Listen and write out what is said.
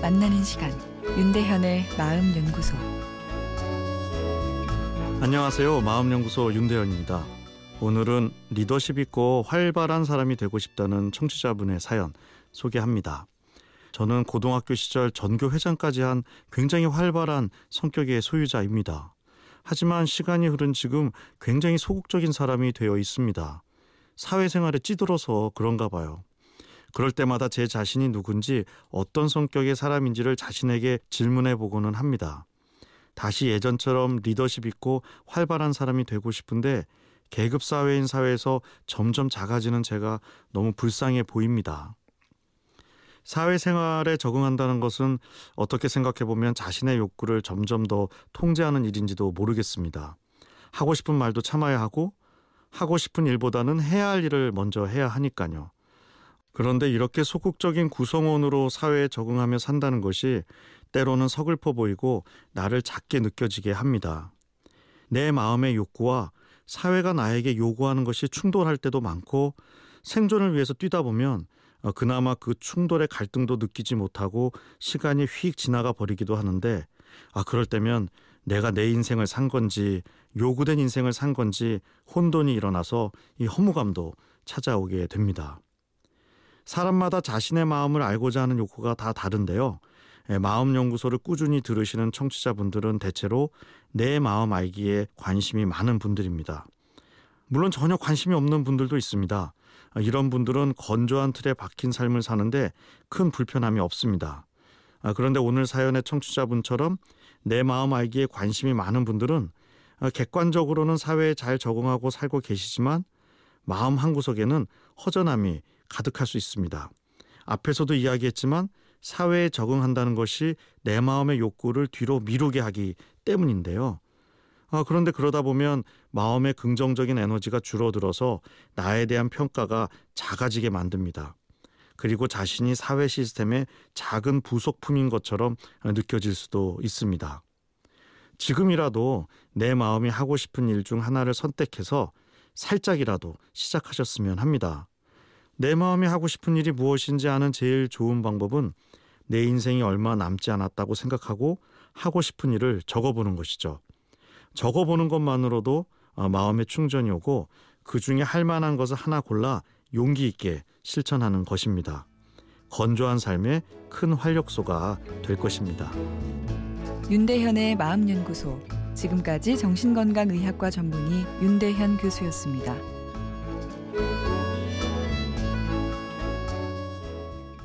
만나는 시간 윤대현의 마음 연구소 안녕하세요. 마음 연구소 윤대현입니다. 오늘은 리더십 있고 활발한 사람이 되고 싶다는 청취자분의 사연 소개합니다. 저는 고등학교 시절 전교 회장까지 한 굉장히 활발한 성격의 소유자입니다. 하지만 시간이 흐른 지금 굉장히 소극적인 사람이 되어 있습니다. 사회생활에 찌들어서 그런가 봐요. 그럴 때마다 제 자신이 누군지 어떤 성격의 사람인지를 자신에게 질문해 보고는 합니다. 다시 예전처럼 리더십 있고 활발한 사람이 되고 싶은데 계급 사회인 사회에서 점점 작아지는 제가 너무 불쌍해 보입니다. 사회생활에 적응한다는 것은 어떻게 생각해 보면 자신의 욕구를 점점 더 통제하는 일인지도 모르겠습니다. 하고 싶은 말도 참아야 하고 하고 싶은 일보다는 해야 할 일을 먼저 해야 하니까요. 그런데 이렇게 소극적인 구성원으로 사회에 적응하며 산다는 것이 때로는 서글퍼 보이고 나를 작게 느껴지게 합니다. 내 마음의 욕구와 사회가 나에게 요구하는 것이 충돌할 때도 많고 생존을 위해서 뛰다 보면 어, 그나마 그 충돌의 갈등도 느끼지 못하고 시간이 휙 지나가 버리기도 하는데 아 그럴 때면 내가 내 인생을 산 건지 요구된 인생을 산 건지 혼돈이 일어나서 이 허무감도 찾아오게 됩니다. 사람마다 자신의 마음을 알고자 하는 욕구가 다 다른데요. 예, 마음 연구소를 꾸준히 들으시는 청취자분들은 대체로 내 마음 알기에 관심이 많은 분들입니다. 물론 전혀 관심이 없는 분들도 있습니다. 아, 이런 분들은 건조한 틀에 박힌 삶을 사는데 큰 불편함이 없습니다. 아, 그런데 오늘 사연의 청취자분처럼 내 마음 알기에 관심이 많은 분들은 아, 객관적으로는 사회에 잘 적응하고 살고 계시지만 마음 한구석에는 허전함이 가득할 수 있습니다. 앞에서도 이야기했지만 사회에 적응한다는 것이 내 마음의 욕구를 뒤로 미루게 하기 때문인데요. 아, 그런데 그러다 보면 마음의 긍정적인 에너지가 줄어들어서 나에 대한 평가가 작아지게 만듭니다. 그리고 자신이 사회 시스템의 작은 부속품인 것처럼 느껴질 수도 있습니다. 지금이라도 내 마음이 하고 싶은 일 중 하나를 선택해서 살짝이라도 시작하셨으면 합니다. 내 마음이 하고 싶은 일이 무엇인지 아는 제일 좋은 방법은 내 인생이 얼마 남지 않았다고 생각하고 하고 싶은 일을 적어보는 것이죠. 적어보는 것만으로도 어, 마음의 충전이 오고 그 중에 할 만한 것을 하나 골라 용기 있게 실천하는 것입니다. 건조한 삶의 큰 활력소가 될 것입니다. 윤대현의 마음연구소 지금까지 정신건강의학과 전문의 윤대현 교수였습니다.